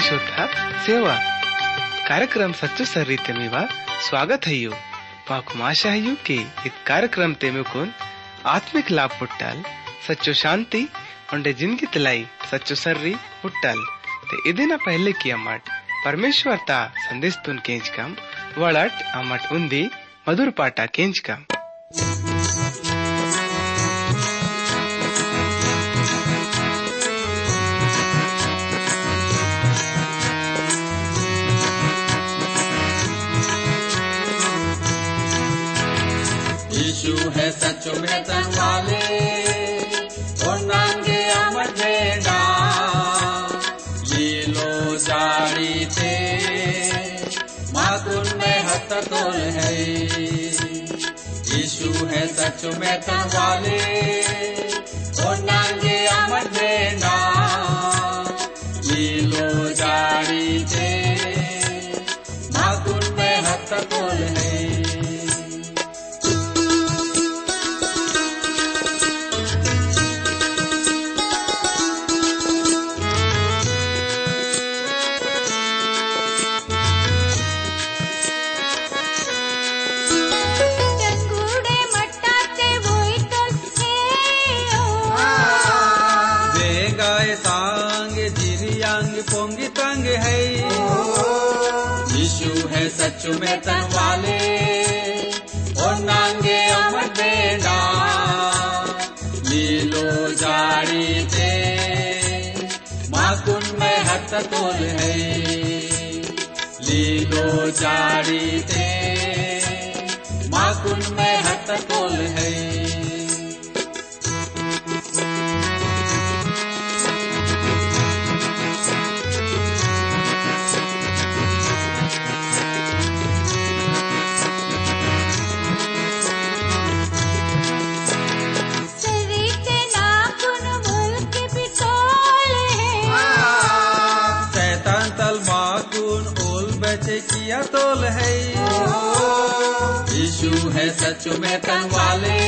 श्रोता सेवा। कार्यक्रम सच्चो सर्री तेमीवा स्वागत है यू। पाकुम आशा है यू कि इस कार्यक्रम तेमे कोन आत्मिक लाभ पुट्टाल, सच्चो शांति, उंडे ज़िंदगी तलाई, सच्चो सर्री पुट्टाल। ते इदिना पहले की अम्मट परमेश्वर ता संदेश तुन केंच कम वड़ट अम्मट उंदी मधुर पाटा केंच कम। यीशु है सच में तन वाले और नांगे अमर बेड़ा ये लो मातुन में हत तोल है। यीशु है सच में तन वाले और अमर लो थे, मातुन में हत तोल लीलो जाड़ी ते माकुन में हत तोल है। लीलो जाड़ी ते माकुन में हत तोल है। है तन वाले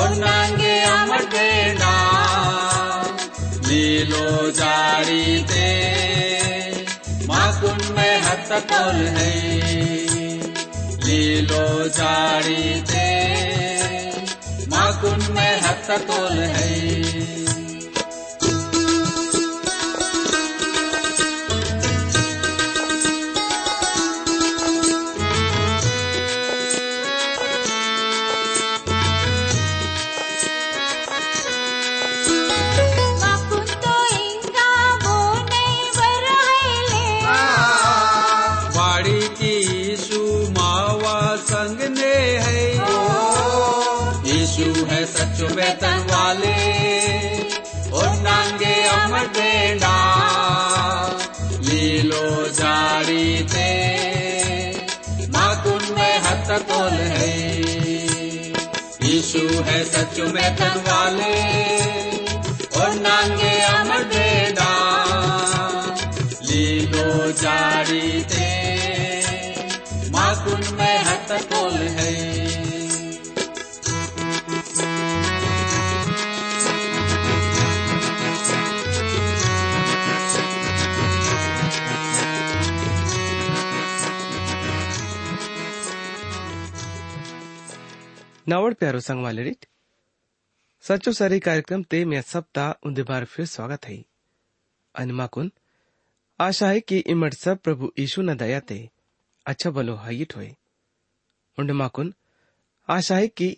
और नांगे अमर देना लीलो जारी ते माकुन में हत तोल है। लीलो जारी ते माकुन में हत तोल है। सच वेतन वाले और नांगे अमर बेड़ा लीलो जाड़ी ते माकुन में हत तोल है। नावड़ प्यारो संग वाले रिट सचो सरी कार्यक्रम ते मैं सप्ताह उन्दे बार फिर स्वागत है। अनमाकुन आशा है कि इमट सब प्रभु यीशु न दया ते। अच्छा बलो हाइट होए। उंड माकुन आशा है कि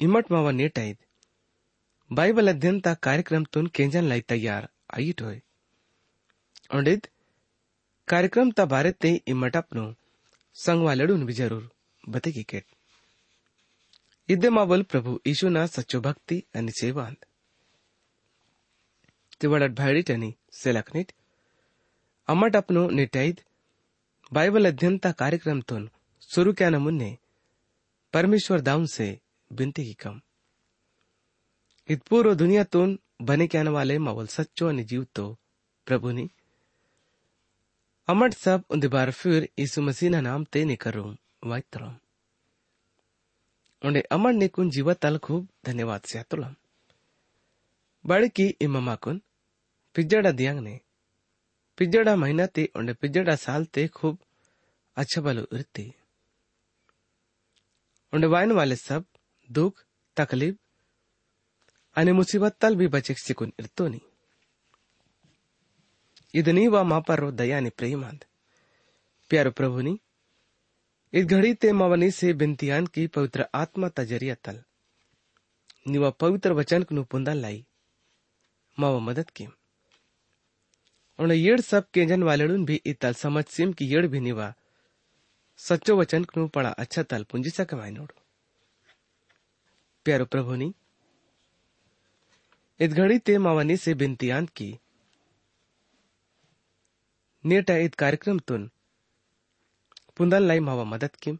इमट मावा नेट आयद बाइबल अध्ययन ता कार्यक्रम तुन केंजन लाई तैयार आइट होए। उंडिद कार्यक्रम ता बारे ते इमट अपनो संग वालड़ून भी ज़रूर बतेगी केट। इद्दे मावल प्रभु यीशुना सच्चो भक्ति आणि सेवांत बाइबल अध्ययन ता कार्यक्रम तुन सुरू क्या मुन्ने परमेश्वर दाऊन से बिनती की कम। इत पूर्व दुनिया तुन बने क्या वाले मावल सच्चो आणि जीव तो प्रभु नी। अमट सब उन्दे बार फिर ईसु मसीह ना नाम ते निकरूं वाइतरों। ᱚᱸᱰᱮ ᱟᱢᱟᱨ ᱱᱤᱠᱩᱱ ᱡᱤᱣᱟ ᱛᱟᱞ ᱠᱷᱩᱵ ᱫᱷᱟᱱᱮᱣᱟᱫ ᱥᱮ ᱦᱟᱛᱚᱞᱟᱢ ᱵᱟᱲᱠᱤ ᱤᱢᱟᱢᱟ ᱠᱩᱱ दियांग ने, पिजड़ा महीना ते और पिजड़ा साल ते खूब अच्छा बलो उरती और वाइन वाले सब दुख, तकलीफ़, अने मुसीबत तल भी बचे सिकुन इरतो नी इदनी वा दया प्यारो प्रभुनी इस घड़ी ते मवनी से बिनतियान की पवित्र आत्मा ता ज़रिया तल। निवा पवित्र वचन नु पुंदा लाई। माव मदद की उन येड़ सब के जन वालेडून भी इतल समझ सिम की येड़ भी निवा। सच्चो वचन नु पड़ा अच्छा तल पुंजी सके माय नोड प्यारो प्रभु नी, इस घड़ी ते मावनी से बिनतियान की। नेटा इत कार्यक्रमतून पुंदल लाई मावा मदत किम?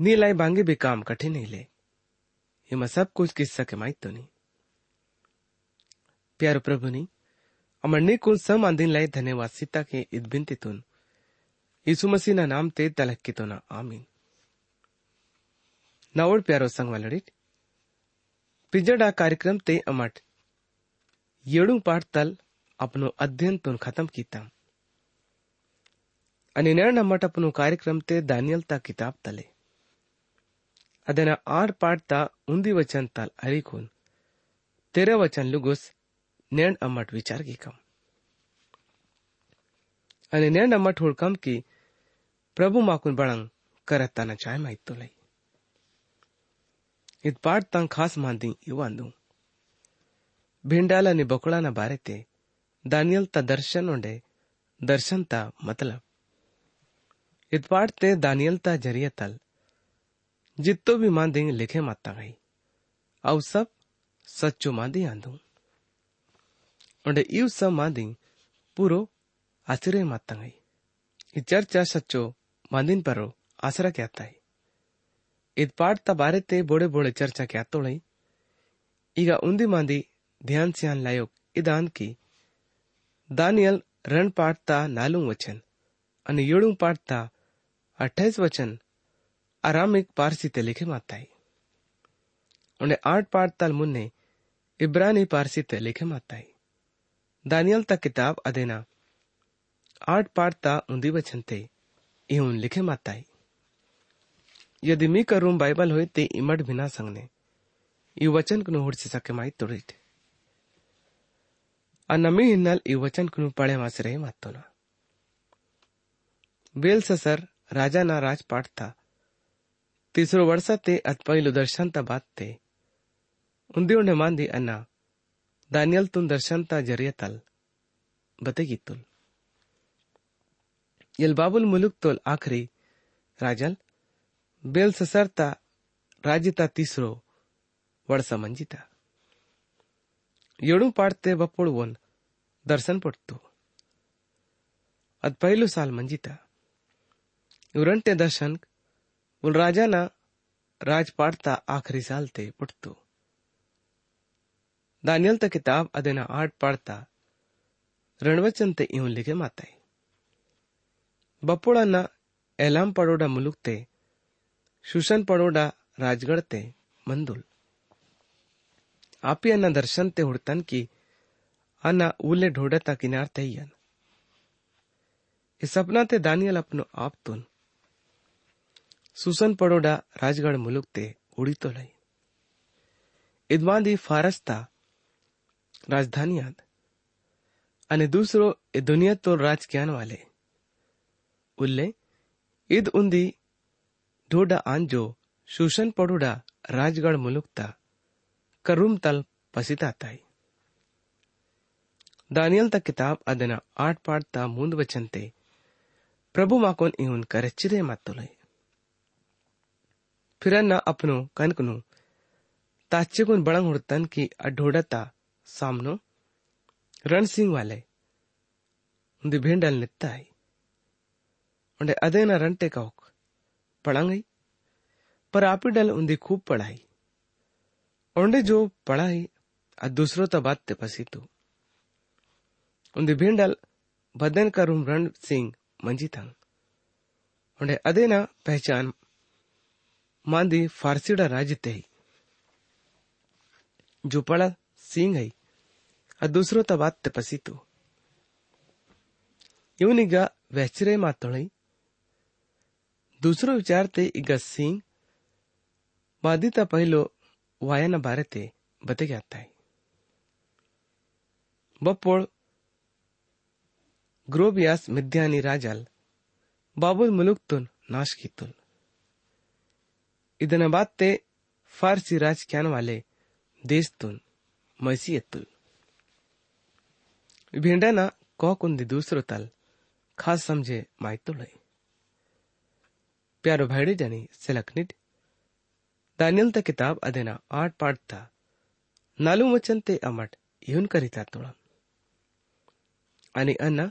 नी लाई बांगे भी काम कठिन नहीं ले। हिमा सब कुछ किस्सा के माहित तो नहीं प्यार प्रभु नी, अमर नी कुल सम आंदिन लाई धन्यवाद सीता के इत बिनतीतून यीशु मसीह ना नाम ते तलक की तो ना। आमीन। नावड प्यारो संग वालडीट पिजड़ा कार्यक्रम ते अमट येड़ू पाठ तल अपनो अध्ययन तुन खत्म कीता। ಹನ್ನೆರಡನೇ ಮಟ್ಟಪನು ಕಾರ್ಯಕ್ರಮತೆ ದಾನಿಯಲ್ತಾ ಕಿತಾಬ್ ತಲೆ ಅದನ್ನ ಆರ್ ಪಾಡ್ತಾ ಉಂದಿ ವಚನ್ ತಾಲ್ ಹರಿಕೋನ್ ತೆರೆ ವಚನ್ ಲುಗುಸ್ ನೇಣ್ ಅಮ್ಮಟ್ ವಿಚಾರ ಗೀಕಮ್ અને નેણ અમટ હોળકમ કી પ્રભુ માકુન બળંગ કરતાના ચાય માં ઇતો લઈ इत पाठ तंग खास मांदी इवांदू भिंडाला ने बकुळाना बारे ते दानियल ता दर्शन ओंडे दर्शन ता मतलब इतवाड़ ते दानियल ता ज़रिए तल। जितो भी माँ देंगे लिखे माता गई। अव सब सच्चो माँ दी आंदू। ओंडे यू सब माँ दी पूरो आश्चर्य माता गई। इ चर्चा सच्चो मांदिन परो आसरा क्या ताई इतपाट ता बारे ते बोड़े बोड़े चर्चा क्या तो नहीं इगा उन्दी मांदी ध्यान स्यान लायो इदान की दानियल रण पाटता नालू वचन, अन યોડું પાડતા अट्ठाईस वचन વચન આરામિક પારસી તે લેખે માતાઈ उन्हें आठ પાઠ तल मुन्ने इब्रानी पारसी ते लेखे माताई। दानियल ता किताब अदेना। आठ पाठ ता उन्दी वचन ते इहुन लिखे माताई। यदि मी करूँ बाइबल होए ते इमट बिना संगने। यु वचन कुनु हुड़ से सके माई तुड़िट अनमी हिन्नल यु वचन कुनु पढ़े मास रहे मातो बेल ससर तीसरो वर्षा ते अत पहिलो दर्शन ता बात ते उन्दी उन्हें मांदी अन्ना दानियल तुम दर्शन ता जरिए तल बतेगी तुल यल बाबुल मुलुक तोल आखरी राजल बेल ससर ता राज्य ता तीसरो वर्षा मंजिता ಏಳು ಪಾಡ್ತೆ ಬಪ್ಪೊಳುವೊನ್ ದರ್ಶನ್ ಪಡ್ತು ಅದ್ ಪೈಲು ಸಾಲ್ ಮಂಜಿತ ಇವ್ರಂಟೆ ದರ್ಶನ್ ಉಲ್ ರಾಜಾನ ರಾಜ್ ಪಾಡ್ತಾ ಆಖರಿ ಸಾಲ್ ते ಪಡ್ತು दानियल ता किताब अदेना आठ पाड़ता रणवचन ते इवन लिखे माताई बपोळांना एलाम पडोडा मुलुक ते शुशन पडोडा राजगड ते मंदुल आपी अन्न दर्शन ते हुडतन की अन्न उले ढोडता किनार ते यन इस सपना ते दानियल अपनो आप तुन सुसन पड़ोडा राजगढ़ मुलुक ते उड़ी तो लई। इदवान दी फारस था राजधानी आद अने दूसरो ए दुनिया तो राज ज्ञान वाले। उल्ले, इद उंदी ढोडा आन जो सुसन पड़ोडा राजगढ़ मुलुक ता करुम तल पसीता ताई। दानियल तक किताब अदना आठ पाठ ता मूंद वचन ते प्रभु माकोन इहुन करे चिरे मत तो मातुलय फिरन्ना अपनो कनकनु। ताच्चेकुन बड़ंग हुड़तन की अढोड़ता सामनो। रण सिंह वाले उन्दी भेंडल नित्ताई उन्डे अदेना रंटे कौक पढ़ांगई पर आपिडल उन्दी खूब पढ़ाई। उन्डे जो पढ़ाई, आ दूसरो ता बात ते पसीतू। उन्दी भेंडल बदन करूम रण सिंह मंजी थंग। उन्डे अदेना पहचान मांदी फारसीडा राज्य ते ही जो पड़ा सिंह है आ दूसरो ता बात ते पसीतू ಇವನೀಗ ವ್ಯಚ್ಚರೆ ಮಾತೊಳೈ दुसरो विचार ते इगा सिंग मादिता पहिलो वायाना बारे ते बते आता है बप्पोळ ग्रोबियास मिद्यानी राजाल बाबुल मुलुकतून नाश कीतुल ಇದನ್ನ ಮತ್ತೆ फारसी राजख्यान वाले देश तुन देशतून म्हैसियेतून भेंड्याना कोंदी दूसरो तल खास समझे माइ तो लय प्यारो भाईडे जानी सेलकनिट दानियल त किताब अदेना आठ पाठ था नालू वचन ते अमट यून करीता तोळा आणि अन्न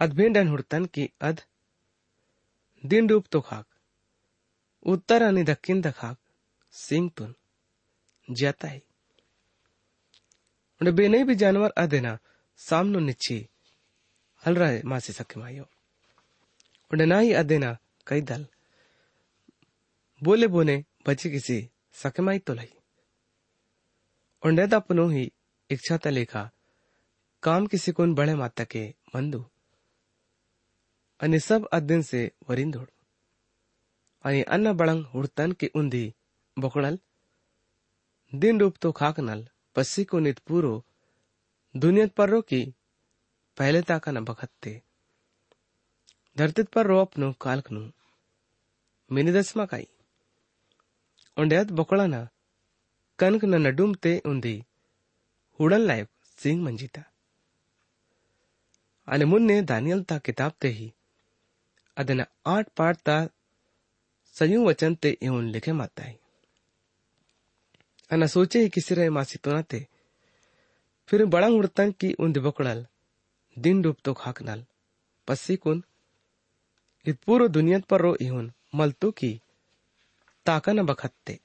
अद भेंडन हुडतन की अद दिन डूब तो खाक। उत्तर आणि दक्षिण खाक सिंगतून ज्याताय उन्हें बेनई भी जानवर अदेना सामनो निच्छी। हलरा मासी सके मायो उन्हें ना ही अदेना कई दल। बोले बोने बचे किसी सकेमाई तो लाई। उन्हें अपनो ही इच्छा तलेखा काम किसी कोन बड़े माता के मंदू आणि सब अध्ययन से वरिंदोड आणि अन्न बळंग हुडतन की उंदी बोकड़ल दिन डूब तो खाकनल पस्सी को नित पूरो दुनियत पर रो की पहले ताका न बखत्ते धरतीत पर रो अपनो कालकनु मिनी दसमा काई उंड्यात बोकळाना कनक न नडुमते उंदी हुडन लायक सिंग मंजिता आणि मुन्ने दानियल ता किताब ते ही ಅದನ್ನ ಆಟ್ ಪಾಡ್ತಾ सयू वचन ते येऊन लिखे माता है अना सोचे ही किसी रहे मासी तो ते फिर बड़ा उड़तन की उन दिबकड़ल दिन डूब तो खाक नल पस्सी कुन इत पूरो दुनियत पर रो इहुन मलतू की ताका न बखत्ते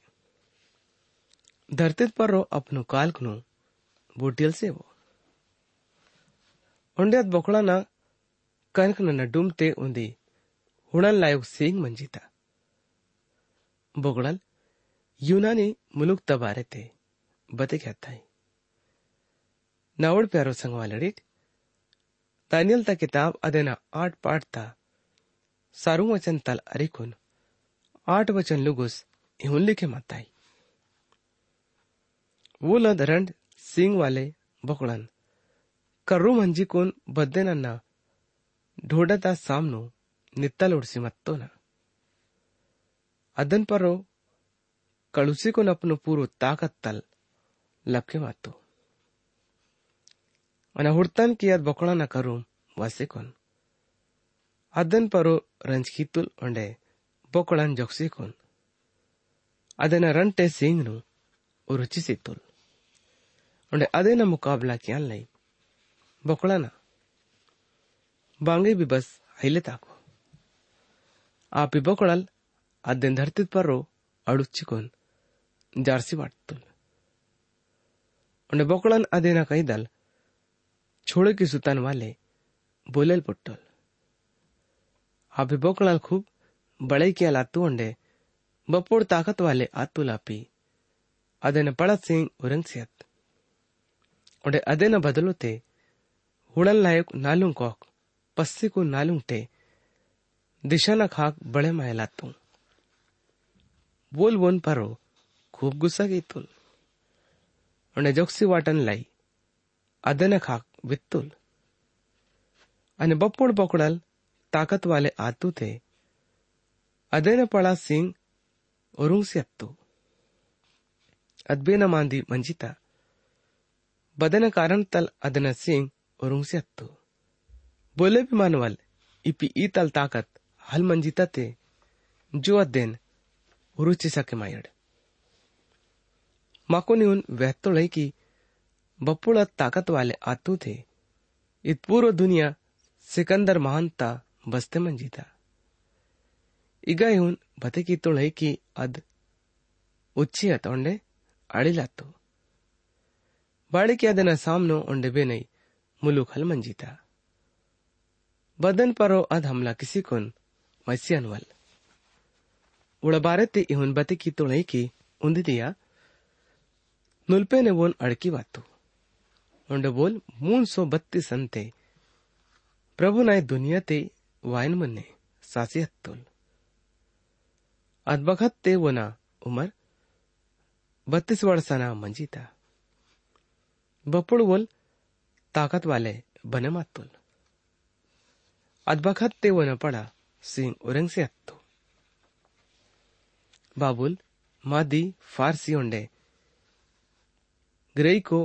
धरतीत पर रो अपनो कालकनु बूटियल से वो उंड्यात बोकड़ा ना कनक न डूमते उंदी हुणन लायक सिंग मंजिता बोगड़ल। यूनानी मुलुक तबारे ते बते कहता है नावड़ प्यारो संग वालड़ीट दानियल ता किताब अदेना आठ पाठ ता सारू वचन तल अरिकुन आठ वचन लुगुस इहुन लिखे माताई। वो लद रंड सिंग वाले बोकड़न कर्रू मंजी कोन बद्देनन्ना ढोडता सामनो नित्तल उड़सी मत्तो ना। ಅದನ್ ಪರ ಕಳುಸಿಕೊನಪ್ಪನು ಪೂರು ತಾಕತ್ತಲ್ ಲಕ್ಕೆ ಮಾತು ಅನ ಹುಡ್ತಾನ್ ಕಿಯಾದ್ ಬೊಕೊಳನ ಕರು ವಸಿಕೊನ್. ಅದನ್ ಪರೋ ರಂಜ್ಕಿತ್ತುಲ್ ಒಂಡೆ ಬೊಕೊಳನ್ ಜೊಕ್ಸಿಕೊನ್ ಅದನ್ನ ರಂಟೆ ಸಿಂಗ್ನು ರುಚಿಸಿತ್ತುಲ್. ಒಂಡೆ ಅದೇನ ಮುಕಾಬ್ಲಾ ಕ್ಯಾನ್ ಲೈ ಬೊಕೊಳನ. ಬಾಂಗೆ ಬಿ ಬಸ್ ಹೈಲೆ ತಾಕು. ಆ ಪಿ ಬೊಕೊಳಲ್ अध्ययन धर्तीतपर्रो अडुच्चिकोन जारसी वाटतल आणि बोकळान आदेना कैदाल छोळकी सुतान वाले, बोलेल पडटल आपे बोकळाल खूब बळैकियाल आतू अंडे बपोड ताकत वाले आतू लापी अदेन पड़त सिंह उरंगसियत ओडे अदेन बदलोते हुड़न लायक नालुंग कॉक, पस्सी को नालुंग टे दिशा न खाक बड़े मायलातू बोल बोन पारो। खूब गुसाक येतोल अणे जोक्सी वाटण लाई। आदन खाक वित्तोल आनी बप्पूण पकडाल ताकत वाले आतू थे। अदेन पड़ा सिंह ओरुंग से अत्तो। अदबेन मांदी मंजिता। बदन कारण तल अदन सिंह ओरुंग से अत्तो। बोले भी मानवल, इपी ई तल ताकत हल मंजिता ते जो अदेन उरुचि सके मायड माकोनिउन वहतोड़ई की बपुड़ा ताकत वाले आतू थे इत पूर्व दुनिया सिकंदर महानता बस्ते मंजीता इगायून बते की तोड़ई की अद उच्ची अतोंडे अड़िलातो बाड़ी की अदना सामनो ओंडे बेनई मुलुक हल मंजीता बदन परो अद हमला किसी कुन मसियनवल उड़बारे ते इहुन बते की तोड़ई की उंदी दिया ನುಲ್ಪೇನೆ ಓನ್ ಅಡಕಿ ವಾತು ಒಂಡೆ ಬೋಲ್ ಮೂನ್ ಸೋ ಬತ್ತೀಸ್ ಅಂತೆ प्रभू नाय दुनिया ते वायन म्हणणे सासी हत्तोल अदबखत ते वना उमर बत्तीस वर्षाना मंजिता बपुड़ वोल ताकत वाले बने मातोल अदबखत ते वन पड़ा सिंह उरंग से हत्तो बाबुल, मादी, फारसी ओंडे ग्रेई को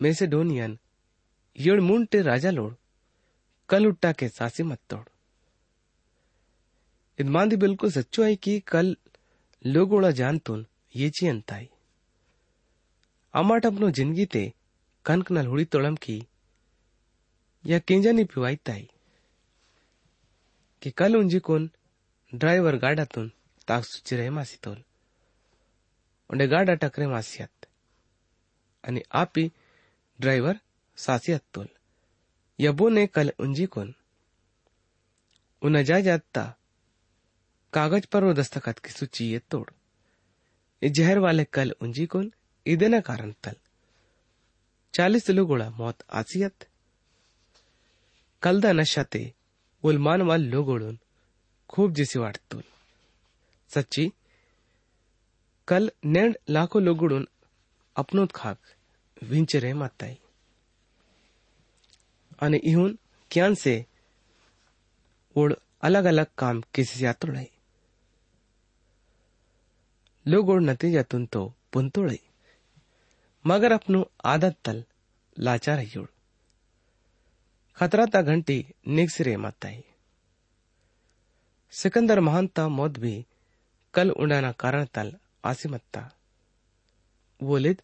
मेसेडोनियन, येड़ मुंटे राजा लोड़, कल उट्टा के सासी मत तोड़। इदमांदी बिल्कुल सच्चो है कि कल लोगोड़ा जान तुन ये ची अंताई अमाट अपनो ज़िंदगी ते कनक नल हुड़ी तोड़म की, या केंजा नहीं पिवाई ताई, कि कल उंजी कोन ड्राइवर गाड़ा तुन। सुचिरे मासी तोल उंडे गाडा टकरे मासियात आणि आपी ड्रायव्हर सासी हत्तोल यबोने कल उंजी कोन उन जा जाता कागज़ पर वो दस्तखत की सूची ये तोड़ ये जहर वाले कल उंजी कोन इदे न कारण तल चालीस लोगोड़ा मौत आसियत कलदा नशाते उलमान वाल लोगोड़ून खूप जिसी वाटतोल सच्ची। कल नेण लाखो खाक अपनोदखाक विंचरे मात्ताय इहुन इहून क्यांसे ओढ अलग अलग काम केसी यातोळाय लोगोड नतीजातून तो पुंतोड़ई मगर अपनो आदत तल लाचार हियोड़ खतरा ता घंटी निगसरे माता सिकंदर महानता मौत भी कल उडाना कारण तल, आसिमत्ता। बोलित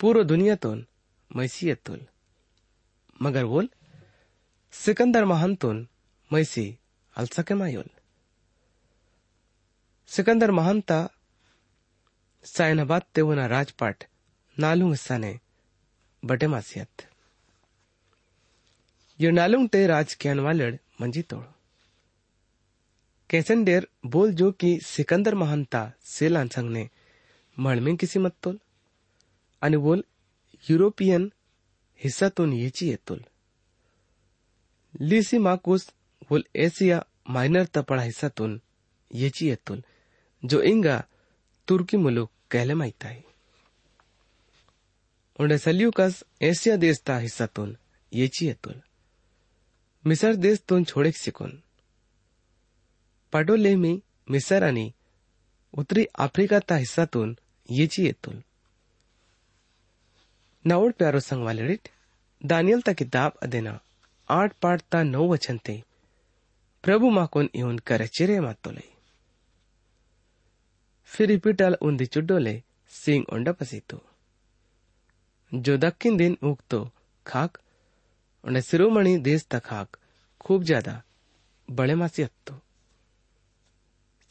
पूर्व दुनियातून मैसी येतोल मगर बोल, सिकंदर महानतून मैसी, अलसके मायोल। सिकंदर महानता सायनाबाद तेवना राजपाट, नालुंग हिस्साने बटे मासियत। ये नालुंग ते राजकियान वालड़, मंजी तोड़। कैसेंडेर बोल जो कि सिकंदर महानता सेलान संग ने मळमें किसी मत तोल। आणि बोल, युरोपियन हिस्सातून येची येतोल लिसी माकुस बोल, एशिया माइनर तपड़ा हिस्सातून येची येतोल जो इंगा तुर्की मुलुक कहले माहिताय उंडे सल्युकस एशिया देशता हिस्सातून येची येतोल मिसर देशतून छोडेक शिकून पाडोलेमी मिसर आणि उत्तरी आफ्रिकाता हिस्सातून येची येतोल. नवड़ प्यारो संग वाले दानियल ता किताब अदेना आठ पाठ ता नौ वचन ते प्रभु माकोन इवन करे चिरे मातोले. फिर इपिटल उन्दी चुड्डोले सिंग ओंडा पसीतो. जो दक्षिण दिन उगतो खाक, उन्हें सिरोमणि देश खाक खूब ज़्यादा बड़े मासी हत्तो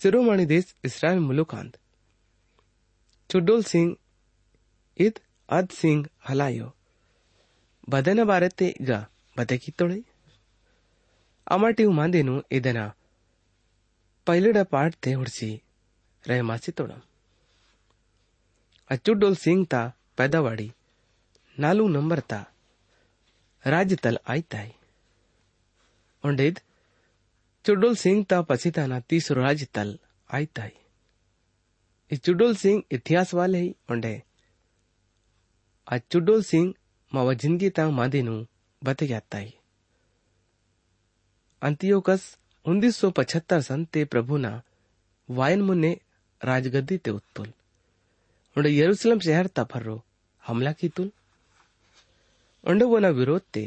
शिरोमणि देश इसराइल मुलुकांत ಚುಡ್ಡೋಲ್ ಸಿಂಗ್ ಇದ್ ಅದ್ ಸಿಂಗ್ ಹಲಾಯೋ ಬದನ ಬಾರತೆ ಈಗ ಬದಕಿತ್ತೊಳೆ ಅಮಾಟಿವ್ ಮಾಂದೇನು ಇದನ ಪೈಲಡ ಪಾಡ್ತೆ ಹುಡ್ಸಿ ರೇಮಾಸಿತೊಳ ಅಚ್ಚುಡ್ಡೋಲ್ ಸಿಂಗ್ ತಾ ಪೆದವಾಡಿ ನಾಲು ನಂಬರ್ ತಾ ರಾಜ್ಯತಲ್ ಆಯ್ತಾಯ್ ಒಂಡೇದ್ ಚುಡ್ಡುಲ್ ಸಿಂಗ್ ತಾ ಪಸಿತಾನ ತೀಸರು ರಾಜ್ ತಲ್ ಆಯ್ತಾಯ್ ಈ ಚುಡ್ಡುಲ್ ಸಿಂಗ್ ಇತಿಹಾಸ चुडोल सिंह ಒಂಡೆ ಆ ಚುಡ್ಡುಲ್ ಸಿಂಗ್ ಮಾವ ಜಿಂದಗಿ ತಾ ಮಾದಿನು ಬತೆಗ್ಯಾತ್ತಾಯ್ ಅಂತಿಯೋಕಸ್ उन्नीस सौ पचहत्तर सन ते प्रभुना वायन मुने राजगद्दी ते उत्तुल उंडे यरूशलेम शहर ता फर्रो हमला कीतुल उंडे ना विरोध ते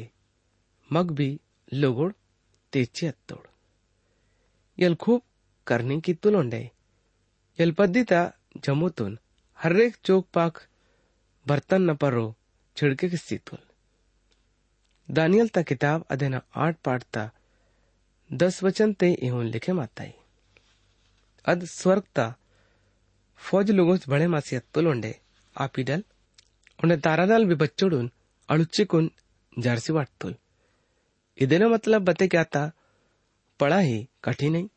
मग भी लोगोड़ ते चियत्तोड़ खूप करणी की तुल उंडे यल पद्दीता जमोतून हर्रेक चोक पाक बर्तन न पर्रो छिड़के की सीतुल दानियल ता किताब अदेना आठ पाठता, दस वचन ते इहोन लिखे माताई। अद स्वर्गता फौज लोगोस बड़े मासी अत्तुलोंडे आपिडल उन्हें तारादाल भी बच्चोडून अळुच्चिकून जारसी वाटतोल इदेना मतलब बते क्या था पड़ा ही, कठिन नहीं।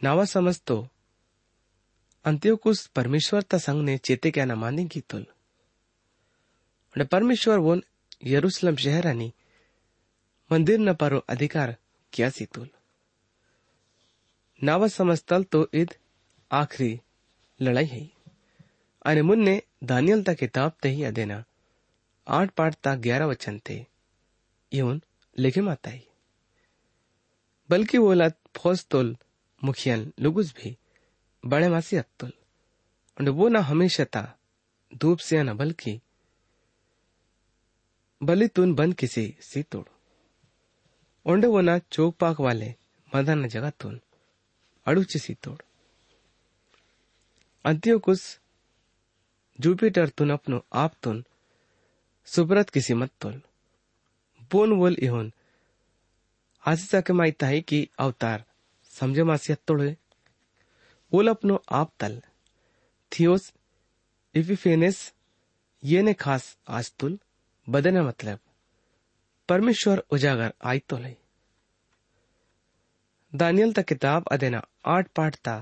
नावा समझतो अंत्योकुस परमेश्वर ता चेते क्या न माने की तुल। परमेश्वर वोन शहर आणि मंदिर न पारो अधिकार क्या सीतुल नावा समजताल तो ईद आखरी लड़ाई है। आणि मुन्ने दानियल ता किताब ते ही अदेना आठ पाठ ता ग्यारह वचन थे येऊन लेखे माताई बल्कि वोलात फौज तोल मुखियन लुगुस भी, बड़े मासी अत्तुल और वो ना हमेशा ता धूप से न बल्कि। बलि तुन बंद किसी सी तोड़। ओंडे वो ना चौक पाक वाले, मदान जगह तुन अड़ुची सी तोड़। अंत्योकुस जुपिटर तुन अपनो आप तुन, सुब्रत किसी मत तुल। बोन वोल इहोन आजीचा माहित आहे की अवतार समजे मासियात तोडे ओल अपनो आप तल थियोस इफिफेनेस ये ने खास आज तुल बदने मतलब. परमेश्वर उजागर आई तो लई दानियल ता किताब अदेना आठ पाठ ता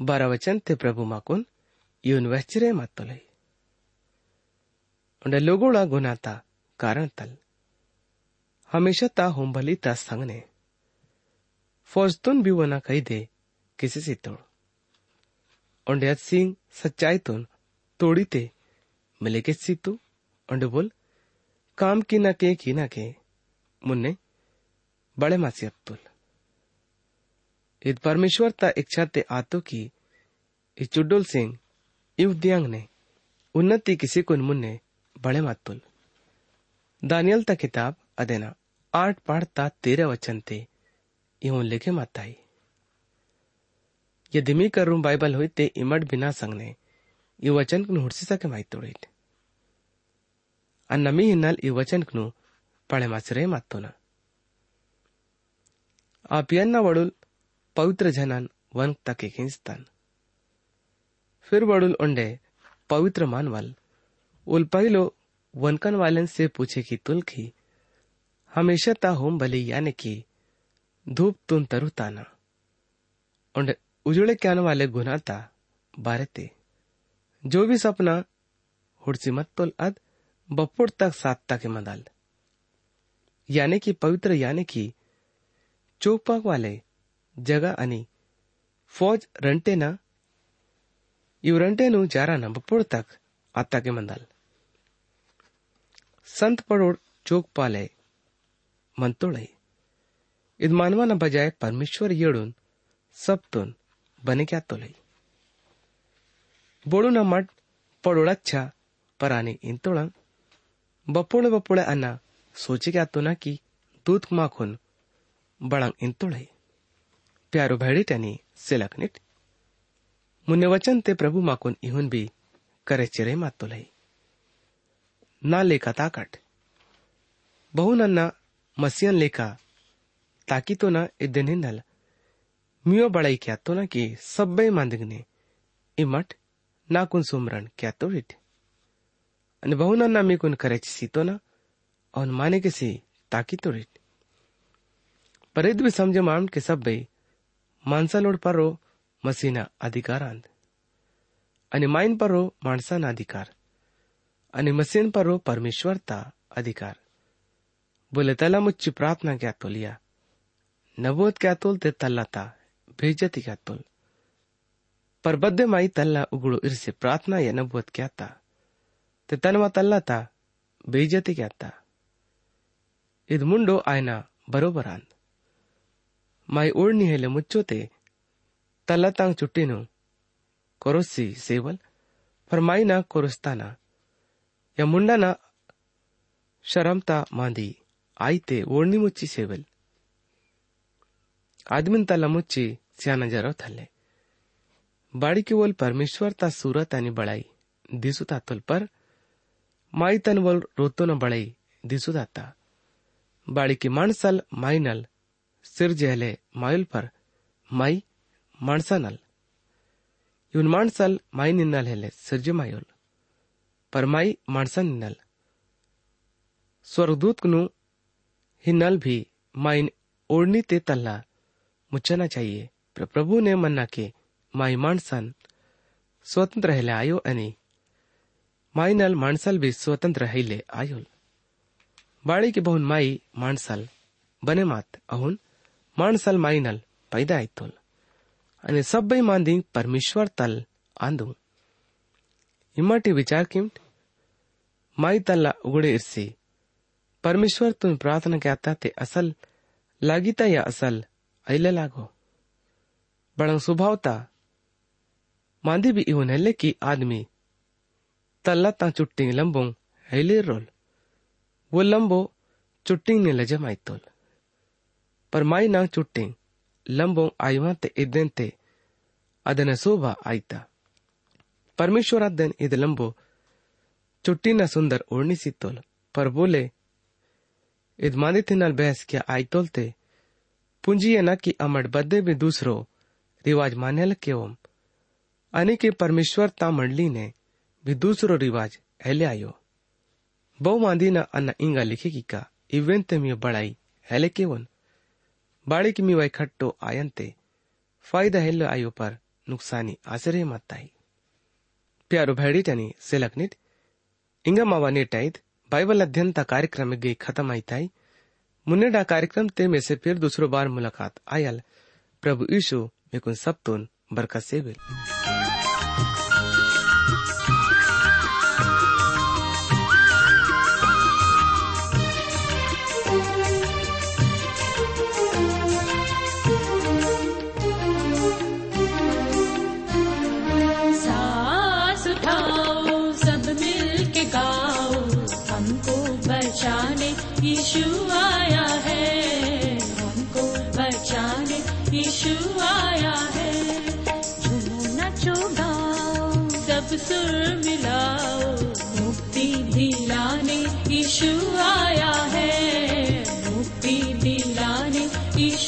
बारह वचन थे प्रभु माकुन यून वहचरे मत तो लई उंडे लोगोड़ा गुनाता कारण तल. हमेशा ता होंबली ता संगने फौजतुन भी वना कही दे, किसी से तोड़ उंडे सिंह सच्चाई तुन तोड़ी ते, मिले के सीतू उंडे बोल, काम की ना के, की ना के। मुन्ने, बड़े मासी अब्दुल इत परमेश्वर ता इच्छा ते आतो की इ चुड्डोल सिंह, इव दियांग ने, उन्नति किसी कुन मुन्ने, बड़े मातुल दानियल ता किताब अदेना आठ पाठ ता तेरह वचन ते इहों लिखे माताई यदि मी करूं बाइबल हुई ते इमट बिना संगने ಈ ವಚನಕ್ಕೂ ಹುಡ್ಸಿಸಕ್ಕೆ ಮಾಯ್ತೋಡಿಟ್ ಅನ್ನ ಮೀ ಹಿನ್ನಲ್ಲಿ ಈ ವಚನಕ್ಕೂ ಪಳೆ ಮಾಸರೆ ಮಾತೋನ ಆ पियन्ना वडूल पवित्र जनान वन तके खिंचतान फिर वडूल ओंडे पवित्र मानवाल उल पहिलो वनकन वालन से पूछे कि तुलखी हमेशा ताहुम बलि यानी कि धूप तुन तरु ताना। और उजड़े क्यान वाले गुनाता ते जो भी सपना, हुड़सी मत तोल अद बपुर तक सात तक मदाल। यानी कि पवित्र यानी कि चोपाक वाले जगह अनि, फौज रंटे ना, यु रंटे नु जारा ना बपुर तक आता के मंदल। संत पड़ोड़ चोक पाले मंतोळे. इद मानवाना बजाय परमेश्वर येडून सबतून बने क्या तोलई बोडूना मठ पड़ोड़च्छा पराने इंतोळ. बपोळे बपोळे अन्ना सोचे क्या तो ना की दूध माखून बळांग इंतोळे. प्यारो भैडी त्यांनी सिलकनीट मुन्ने वचन ते प्रभु माकून इहून बी करे चिरे मातोलई ना लेखा ताकट. बहु नन्ना मसियन लेखा, ताकि तो ना इदे निंदल मियो बड़ाई क्या तो ना कि सब मंदगने इमट ना कुन सुमरण क्या तो रिट अन बहुना ना मी कुन करे सी तो ना और माने के सी ताकि तो रिट पर इद भी समझे माम के सब बे मानसा लोड पर रो मसीना अधिकार आंद। अन माइन पर रो मानसा ना अधिकार। अन मसीन पर रो परमेश्वर ता अधिकार। बोले तला मुच्ची प्रार्थना क्या तो लिया नबोत क्या तोल ते तल्लाता भेजती क्या तोल पर बद्दे माई तल्ला उगड़ो इरसे प्रार्थना या नबोत क्या था ते तनवा तल्लाता ಬೇಜತಿ ಕ್ಯಾತ್ತ ಇದು ಮುಂಡು ಆಯ್ನ ಬರೋಬರಾನ್ ಮೈ ಓಡ್ನಿ ಹೇಲೆ ಮುಚ್ಚೋತೆ ತಲ್ಲತಾಂಗ್ ಚುಟ್ಟಿನು ಕೊರೊಸ್ಸಿ ಸೇವಲ್ पर माईना कोरस्ताना या मुंडाना शरमता मांदी आईते ओढणी मुच्ची सेवल आदमीन तला मुच्ची स्याना जरव थल्ले बाड़ी की वोल परमेश्वर ता सूरत आणि बळाई दिसू तातोल पर माई तन वोल रोतो न बळाई दिसू दाता बाड़ी की माणसाल माईनल सिर जेहले मायुल पर माई माणसानल ಇವನ್ ಮಾಣ್ಸಲ್ ಮೈ ನಿನ್ನಲ್ ಹೆಲೆ ಸಿರ್ಜೆ ಮಾಯೋಲ್ पर माई माणसा निन्नल स्वर्गदूत नु हिन्नल भी माइन ओढ़नी ते तल्ला। मुचना चाहिए। पर प्रभु ने मन्ना के माई माणसन स्वतंत्र हेले आयो आणि माईनल माणसाल भी स्वतंत्र हेले आयोल। बाड़ी के बहुन माई माणसाल बने मात अहुन। माणसाल माईनल पैदा आयतोल आणि सब्बई मांदी परमेश्वर तल आंदू। इमाटी विचार किमट? माई तल्ला उघडे इरसी। परमेश्वर तुम्ही प्रार्थना करता ते असल लागिता या असल ऐले लागो बड़ंग सुभावता मांदी भी इवन हेले की आदमी तल्ला ता चुट्टिंग लंबोंग हेले रोल वो लंबो चुट्टिंग ने लजम आयतोल पर माई नांग चुट्टिंग लंबोंग आयुवा ते इदेन ते ಅದನ್ನ ಶೋಭ ಆಯ್ತಾ ಪರಮೇಶ್ವರಾದ್ದನ್ ಇದು ಲಂಬೋ ಚುಟ್ಟಿನ ಸುಂದರ್ ಓಣಿಸಿತ್ತೋಲ್ पर इदमानिथिनल बहस क्या आयतोलते पूंजी न कि अमड़ बदे भी दूसरो रिवाज मान्यल ओम अने के परमेश्वर ता मंडली ने भी दूसरो रिवाज हेले आयो। बहु मांदी ना अन्ना इंगा लिखेगी का इवेन ते मियो बड़ाई हेले केवन बाड़ी की मिवाई खट्टो आयनते फ़ायदा हेले आयो पर नुकसानी आसरे मत आई प्यारो भैडी टनी सेलकनित इंगा मावा नेटाइत ता कार्यक्रम में गई खत्म आई थाई मुन्नेडा कार्यक्रम ते में से फिर दूसरो बार मुलाकात। आयल, प्रभु यीशु, मेकुन सब तुन, बरकत से बिल सुर मिलाओ। मुक्ति दिलाने ईशु आया है। मुक्ति दिलाने यीशु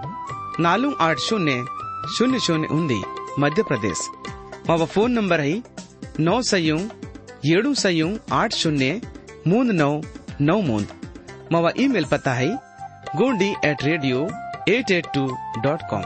నాలుగు ఆట్ శూన్య శూన్య శూన్య ఉంది మధ్యప్రదేశ్ మావ ఫోన్ నంబర్ అయి నౌ సయ్యం ఏడు సయ్యం ఆట్ శూన్య మూంద్ నౌ నౌ మూంద్ మావ ఈమెయిల్ పతా है Gondi at radio eight eight two dot com